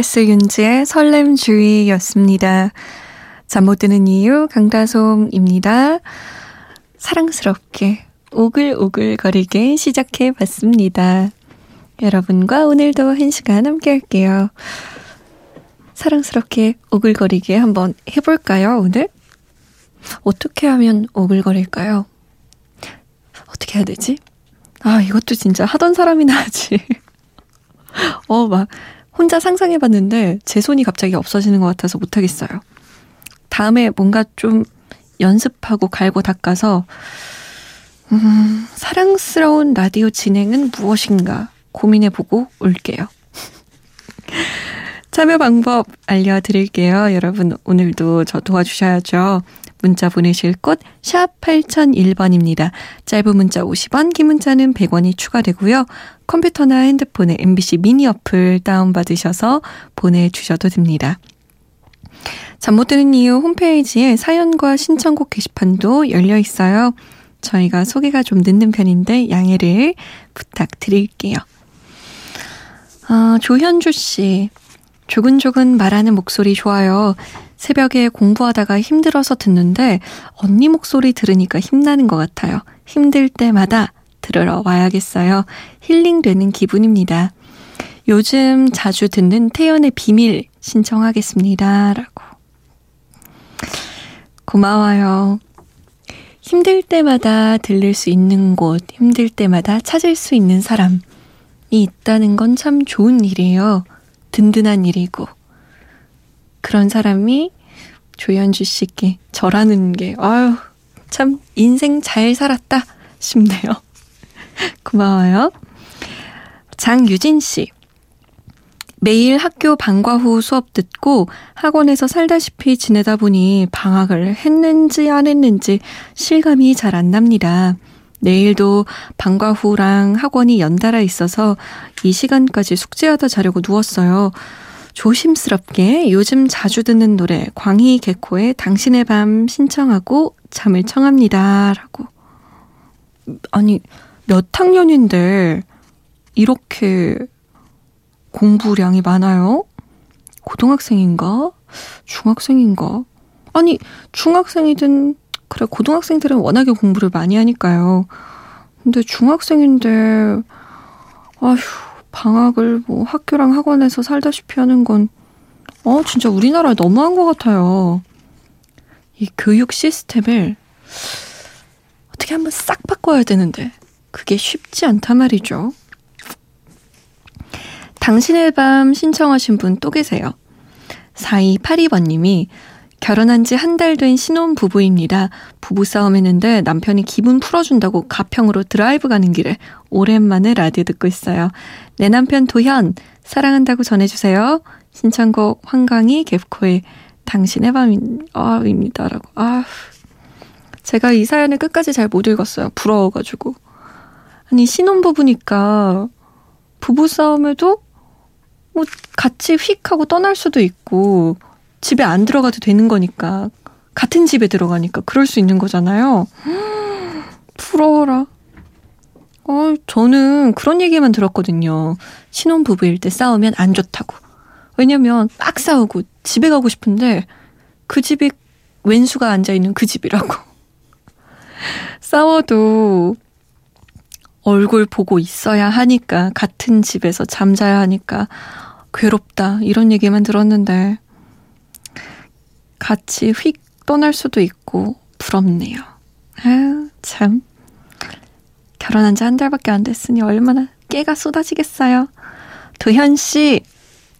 NS 윤지의 설렘 주의였습니다. 잠 못 드는 이유 강다솜입니다. 사랑스럽게 오글오글 거리게 시작해 봤습니다. 여러분과 오늘도 한 시간 함께 할게요. 사랑스럽게 오글거리게 한번 해볼까요, 오늘? 어떻게 하면 오글거릴까요? 어떻게 해야 되지? 아, 이것도 진짜 하던 사람이나 하지. 어, 막, 혼자 상상해봤는데 제 손이 갑자기 없어지는 것 같아서 못하겠어요. 다음에 뭔가 좀 연습하고 갈고 닦아서, 음, 사랑스러운 라디오 진행은 무엇인가 고민해보고 올게요. 참여 방법 알려드릴게요. 여러분, 오늘도 저 도와주셔야죠. 문자 보내실 곳, 샵 8001번입니다. 짧은 문자 50원, 긴 문자는 100원이 추가되고요. 컴퓨터나 핸드폰에 MBC 미니 어플 다운받으셔서 보내주셔도 됩니다. 잠 못 드는 이유 홈페이지에 사연과 신청곡 게시판도 열려 있어요. 저희가 소개가 좀 늦는 편인데 양해를 부탁드릴게요. 아, 조현주 씨. 조근조근 말하는 목소리 좋아요. 새벽에 공부하다가 힘들어서 듣는데 언니 목소리 들으니까 힘나는 것 같아요. 힘들 때마다 들으러 와야겠어요. 힐링되는 기분입니다. 요즘 자주 듣는 태연의 비밀 신청하겠습니다. 라고. 고마워요. 힘들 때마다 들릴 수 있는 곳, 힘들 때마다 찾을 수 있는 사람이 있다는 건 참 좋은 일이에요. 든든한 일이고. 그런 사람이 조현주 씨께 저라는 게, 아유, 참, 인생 잘 살았다 싶네요. 고마워요. 장유진 씨. 매일 학교 방과 후 수업 듣고 학원에서 살다시피 지내다 보니 방학을 했는지 안 했는지 실감이 잘 안 납니다. 내일도 방과 후랑 학원이 연달아 있어서 이 시간까지 숙제하다 자려고 누웠어요. 조심스럽게 요즘 자주 듣는 노래 광희 개코의 당신의 밤 신청하고 잠을 청합니다. 라고. 아니, 몇 학년인데 이렇게 공부량이 많아요? 고등학생인가? 중학생인가? 아니, 중학생이든, 그래, 고등학생들은 워낙에 공부를 많이 하니까요. 근데 중학생인데, 아휴, 방학을 뭐 학교랑 학원에서 살다시피 하는 건, 어, 진짜 우리나라에 너무한 것 같아요. 이 교육 시스템을 어떻게 한번 싹 바꿔야 되는데, 그게 쉽지 않단 말이죠. 당신의 밤 신청하신 분 또 계세요. 4282번님이 결혼한 지 한 달 된 신혼 부부입니다. 부부 싸움 했는데 남편이 기분 풀어준다고 가평으로 드라이브 가는 길에 오랜만에 라디오 듣고 있어요. 내 남편 도현, 사랑한다고 전해주세요. 신청곡 황강희 갭코의 당신의 밤입니다. 라고. 아, 제가 이 사연을 끝까지 잘 못 읽었어요. 부러워가지고. 아니, 신혼 부부니까 부부 싸움에도 뭐 같이 휙 하고 떠날 수도 있고 집에 안 들어가도 되는 거니까 같은 집에 들어가니까 그럴 수 있는 거잖아요. 부러워라. 어, 저는 그런 얘기만 들었거든요. 신혼 부부일 때 싸우면 안 좋다고. 왜냐면 막 싸우고 집에 가고 싶은데 그 집이 왼수가 앉아 있는 그 집이라고. 싸워도 얼굴 보고 있어야 하니까 같은 집에서 잠자야 하니까 괴롭다 이런 얘기만 들었는데 같이 휙 떠날 수도 있고 부럽네요. 아, 참. 결혼한 지 한 달밖에 안 됐으니 얼마나 깨가 쏟아지겠어요. 도현 씨,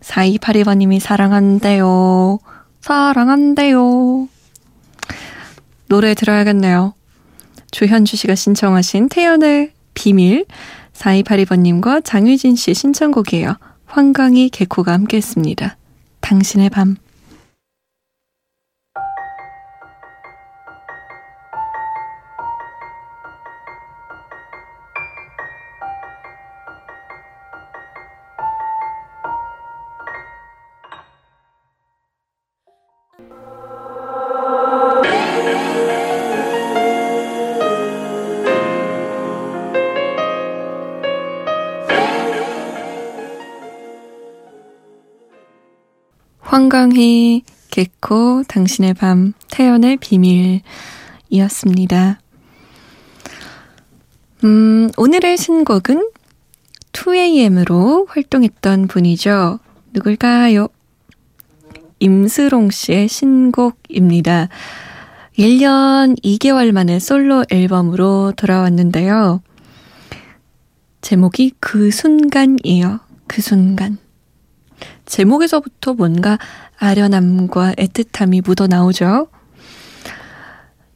4282번님이 사랑한대요. 사랑한대요. 노래 들어야겠네요. 조현주 씨가 신청하신 태연의 비밀 4282번님과 장유진 씨의 신청곡이에요. 황강희 개코가 함께했습니다. 당신의 밤 황강희, 개코, 당신의 밤, 태연의 비밀이었습니다. 음, 오늘의 신곡은 2AM으로 활동했던 분이죠. 누굴까요? 임스롱 씨의 신곡입니다. 1년 2개월 만에 솔로 앨범으로 돌아왔는데요. 제목이 그 순간이에요. 그 순간. 제목에서부터 뭔가 아련함과 애틋함이 묻어 나오죠.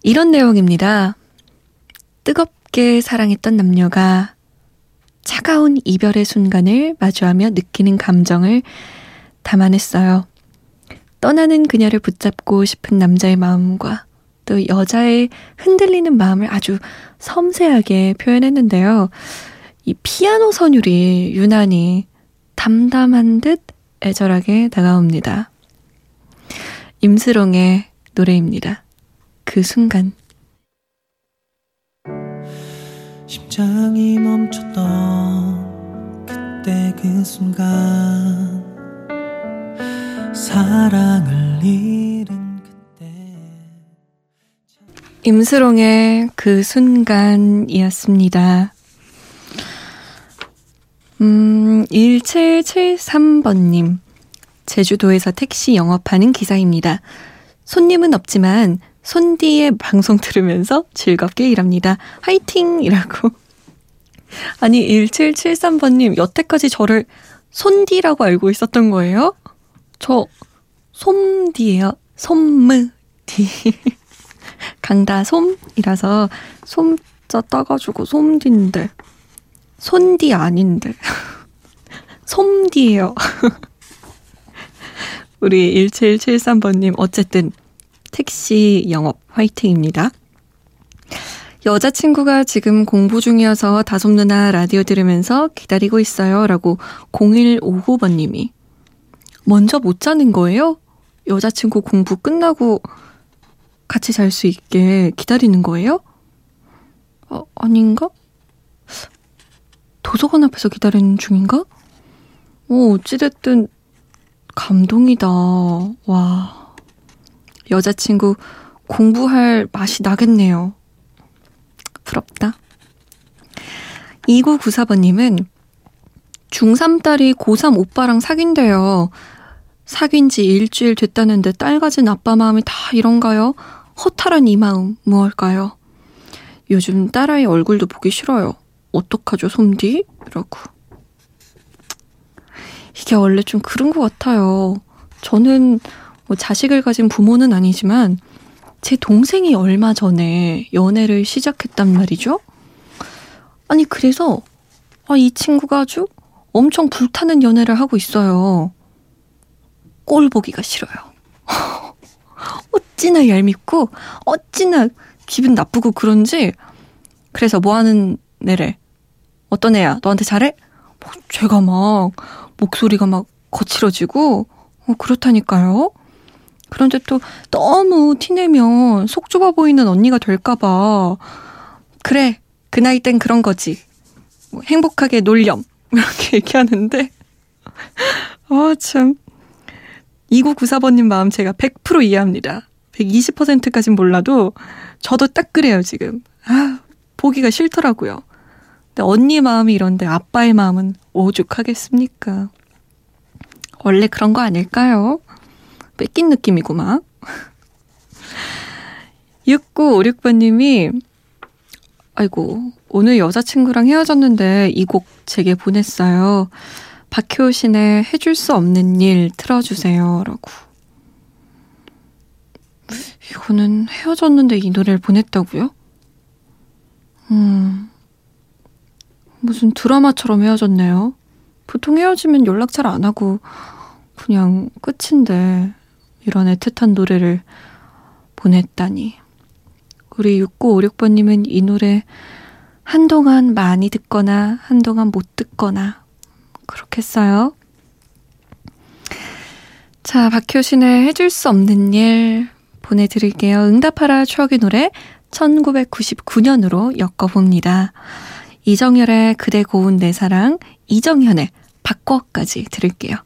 이런 내용입니다. 뜨겁게 사랑했던 남녀가 차가운 이별의 순간을 마주하며 느끼는 감정을 담아냈어요. 떠나는 그녀를 붙잡고 싶은 남자의 마음과 또 여자의 흔들리는 마음을 아주 섬세하게 표현했는데요. 이 피아노 선율이 유난히 담담한 듯 애절하게 다가옵니다. 임스롱의 노래입니다. 그 순간. 심장이 멈췄던 그때 그 순간 사랑을 잃은 그때 임스롱의 그 순간이었습니다. 음, 1773번님. 제주도에서 택시 영업하는 기사입니다. 손님은 없지만 손디의 방송 들으면서 즐겁게 일합니다. 화이팅! 이라고. 아니, 1773번님, 여태까지 저를 손디라고 알고 있었던 거예요? 저, 솜디예요. 솜무디. 강다솜이라서 솜자 따가지고 솜디인데. 손디 아닌데. 솜디예요. 우리 1773번님 어쨌든 택시 영업 화이팅입니다. 여자친구가 지금 공부 중이어서 다솜 누나 라디오 들으면서 기다리고 있어요. 라고 0159번님이. 먼저 못 자는 거예요? 여자친구 공부 끝나고 같이 잘 수 있게 기다리는 거예요? 어, 아닌가? 도서관 앞에서 기다리는 중인가? 오, 어찌됐든 감동이다. 와. 여자친구 공부할 맛이 나겠네요. 부럽다. 2994번님은 중3 딸이 고3 오빠랑 사귄대요. 사귄 지 일주일 됐다는데 딸 가진 아빠 마음이 다 이런가요? 허탈한 이 마음 무엇일까요? 요즘 딸아이 얼굴도 보기 싫어요. 어떡하죠, 솜디? 라고. 이게 원래 좀 그런 것 같아요. 저는 뭐 자식을 가진 부모는 아니지만 제 동생이 얼마 전에 연애를 시작했단 말이죠. 아니, 그래서, 아, 이 친구가 아주 엄청 불타는 연애를 하고 있어요. 꼴 보기가 싫어요. 어찌나 얄밉고, 어찌나 기분 나쁘고 그런지, 그래서 뭐 하는 애래? 어떤 애야? 너한테 잘해? 뭐 제가 막 목소리가 막 거칠어지고 어, 그렇다니까요. 그런데 또 너무 티내면 속 좁아 보이는 언니가 될까봐 그래 그 나이 땐 그런 거지. 뭐 행복하게 놀렴 이렇게 얘기하는데 아 참. 2994번님 마음 제가 100% 이해합니다. 120%까진 몰라도 저도 딱 그래요, 지금. 아, 보기가 싫더라고요. 언니 마음이 이런데 아빠의 마음은 오죽하겠습니까? 원래 그런 거 아닐까요? 뺏긴 느낌이고 막. 6956번님이 아이고 오늘 여자친구랑 헤어졌는데 이 곡 제게 보냈어요. 박효신의 해줄 수 없는 일 틀어주세요. 라고. 이거는 헤어졌는데 이 노래를 보냈다고요? 음, 무슨 드라마처럼 헤어졌네요. 보통 헤어지면 연락 잘 안 하고 그냥 끝인데 이런 애틋한 노래를 보냈다니. 우리 6956번님은 이 노래 한동안 많이 듣거나 한동안 못 듣거나 그렇겠어요. 자, 박효신의 해줄 수 없는 일 보내드릴게요. 응답하라 추억의 노래 1999년으로 엮어봅니다. 이정열의 그대 고운 내 사랑, 이정현의 바꿔까지 들을게요.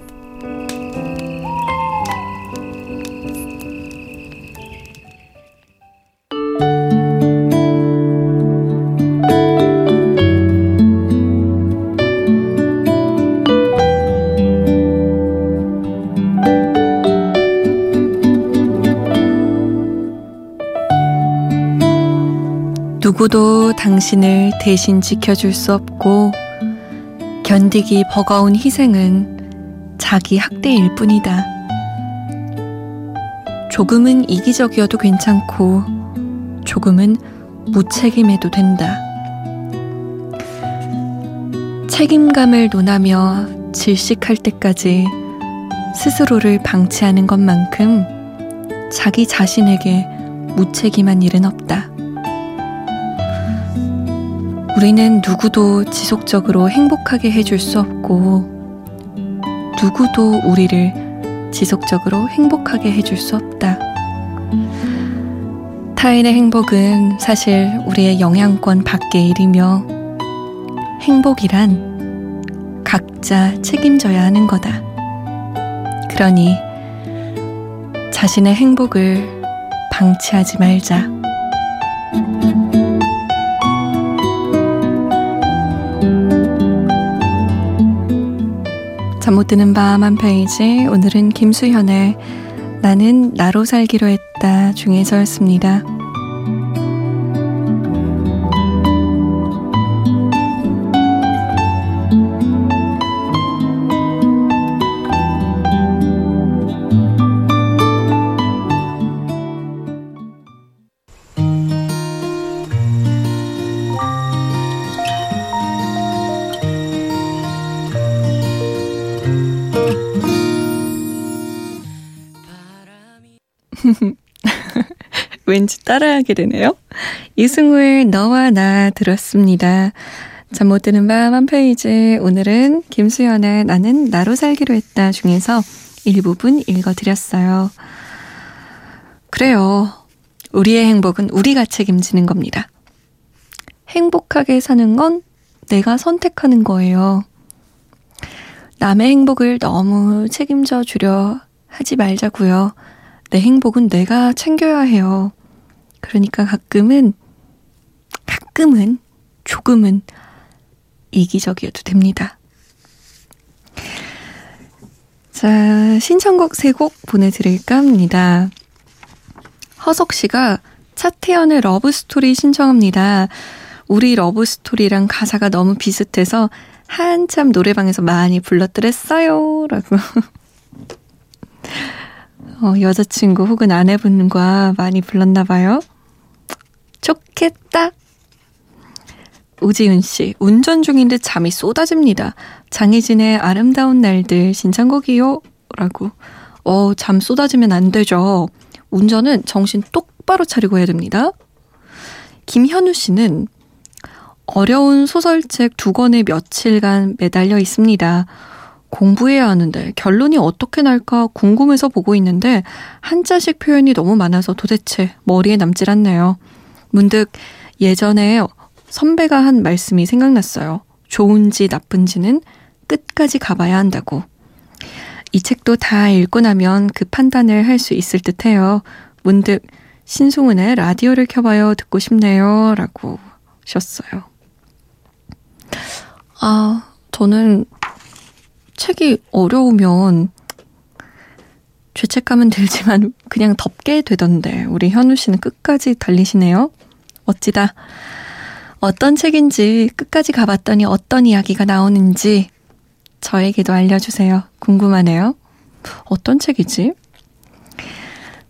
누구도 당신을 대신 지켜줄 수 없고 견디기 버거운 희생은 자기 학대일 뿐이다. 조금은 이기적이어도 괜찮고 조금은 무책임해도 된다. 책임감을 논하며 질식할 때까지 스스로를 방치하는 것만큼 자기 자신에게 무책임한 일은 없다. 우리는 누구도 지속적으로 행복하게 해줄 수 없고, 누구도 우리를 지속적으로 행복하게 해줄 수 없다. 타인의 행복은 사실 우리의 영향권 밖의 일이며, 행복이란 각자 책임져야 하는 거다. 그러니, 자신의 행복을 방치하지 말자. 잠 못 드는 밤 한 페이지 오늘은 김수현의 나는 나로 살기로 했다 중에서였습니다. 왠지 따라하게 되네요. 이승우의 너와 나 들었습니다. 잠 못 드는 밤 한 페이지. 오늘은 김수현의 나는 나로 살기로 했다 중에서 일부분 읽어드렸어요. 그래요. 우리의 행복은 우리가 책임지는 겁니다. 행복하게 사는 건 내가 선택하는 거예요. 남의 행복을 너무 책임져 주려 하지 말자고요. 내 행복은 내가 챙겨야 해요. 그러니까 가끔은, 가끔은, 조금은 이기적이어도 됩니다. 자, 신청곡 세곡 보내드릴까 합니다. 허석 씨가 차태현의 러브스토리 신청합니다. 우리 러브스토리랑 가사가 너무 비슷해서 한참 노래방에서 많이 불렀더랬어요. 라고. 어, 여자친구 혹은 아내분과 많이 불렀나 봐요. 좋겠다. 우지은 씨, 운전 중인데 잠이 쏟아집니다. 장희진의 아름다운 날들 신청곡이요. 라고. 어, 잠 쏟아지면 안 되죠. 운전은 정신 똑바로 차리고 해야 됩니다. 김현우 씨는 어려운 소설책 두 권에 며칠간 매달려 있습니다. 공부해야 하는데 결론이 어떻게 날까 궁금해서 보고 있는데 한자식 표현이 너무 많아서 도대체 머리에 남질 않네요. 문득 예전에 선배가 한 말씀이 생각났어요. 좋은지 나쁜지는 끝까지 가봐야 한다고. 이 책도 다 읽고 나면 그 판단을 할 수 있을 듯 해요. 문득 신승훈의 라디오를 켜봐요. 듣고 싶네요. 라고 하셨어요. 아, 저는 책이 어려우면 죄책감은 들지만 그냥 덮게 되던데 우리 현우 씨는 끝까지 달리시네요. 멋지다. 어떤 책인지 끝까지 가봤더니 어떤 이야기가 나오는지 저에게도 알려주세요. 궁금하네요. 어떤 책이지?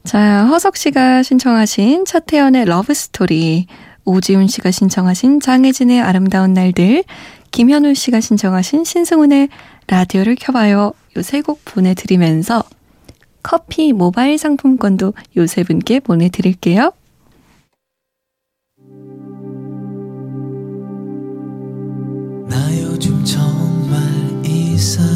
자, 허석 씨가 신청하신 차태현의 Love Story, 오지훈 씨가 신청하신 장혜진의 아름다운 날들, 김현우 씨가 신청하신 신승훈의 라디오를 켜봐요. 요 세 곡 보내드리면서 커피 모바일 상품권도 요 세 분께 보내드릴게요. 나 요즘 정말 이상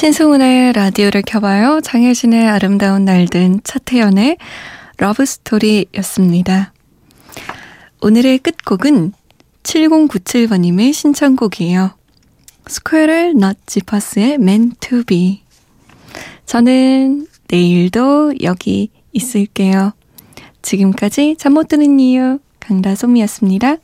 신승훈의 라디오를 켜봐요. 장혜진의 아름다운 날든 차태현의 러브스토리였습니다. 오늘의 끝곡은 7097번님의 신청곡이에요. 스퀘럴 Man to Be. 저는 내일도 여기 있을게요. 지금까지 잠 못 드는 이유 강다솜이었습니다.